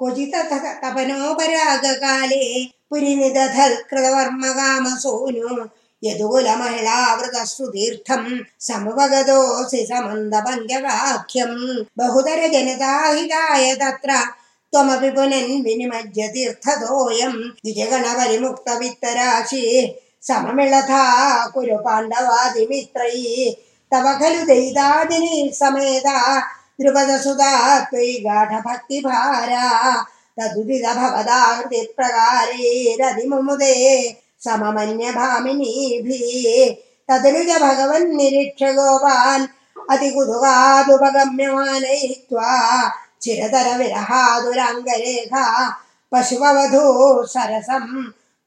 क्वचिततः तपनोपरागकाले पुरिनिदधत्कृतवर्मकामसूनु यदुकुलमहिलावृतश्रुतीर्थं समुपगतोऽसि समन्दपङ्गवाख्यं बहुतरजनताहिताय तत्र त्वमपि पुनन्विनिमज्य तीर्थतोऽयं द्विजगणपरिमुक्तवित्तराशि सममिळथा कुरु पाण्डवादिमित्रैः तव खलु दयितादिनी समेता त्रिपदसुधा तदुदित गाढभक्तिभारा सममन्यभामिनीभिः रदि मुदे सममन्यभामिनीभि तद्विज भगवन्निरीक्ष गोपान् अतिकुधुगादुपगम्यमानयित्वा चिरतरविरहादुराङ्गलेखा सरसं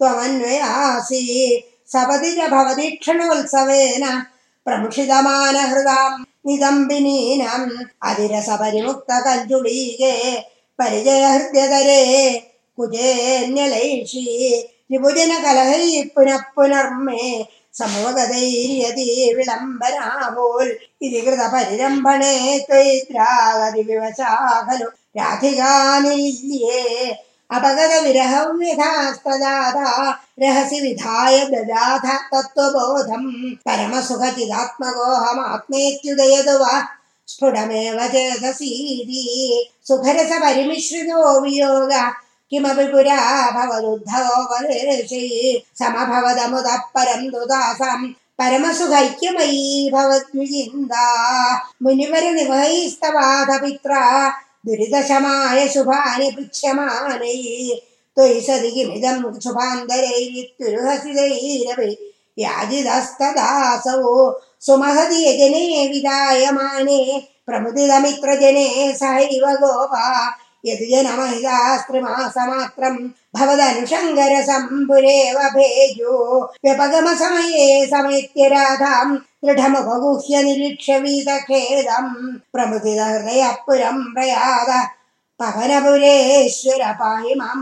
त्वमन्वयासि च भवदीक्षणोत्सवेन प्रमुषितमानहृदाम् നികമ്പിനീനം അതിരസപരിമുക്ത കഞ്ചുളീകേ പരിചയഹൃദ്യതരേ കുജേന്യലൈഷി ത്രിഭുജന കലഹൈ പുനഃപുനർമ്മേ സമൂഹതൈര്യതി വിളംബനാഭോൽ ഇതി കൃത പരിരംഭണേ ത്വൈത്രാഗതി വിവശാഖലു രാധികാനില്യേ अपगतविरहव्यथास्तदाता रहसि विधाय ददाथ तत्त्वबोधम् परमसुखचिदात्मकोऽहमात्मेत्युदयतु वा स्फुटमेव चेतसीति सुखरसपरिमिश्रितो वियोग किमपि पुरा भवदुद्धवोपदेशै समभवदमुदः परं तु तासां परमसुखैक्यमयी दुरितशमाय शुभानि पृच्छमानैः त्वयि सदिगिमिदं शुभान्तरैरित्युरुहसितैरपि याजिदस्तदासवो सुमहति यजने विदायमाने प्रमुदितमित्रजने सहैव गोपा यदि जन भेजो व्यपगमसमये समये समेत्य राधाम् दृढमुपगुह्य निरीक्षवीत खेदम् पुरम् प्रयाद पवनपुरेश्वर पाहिमम्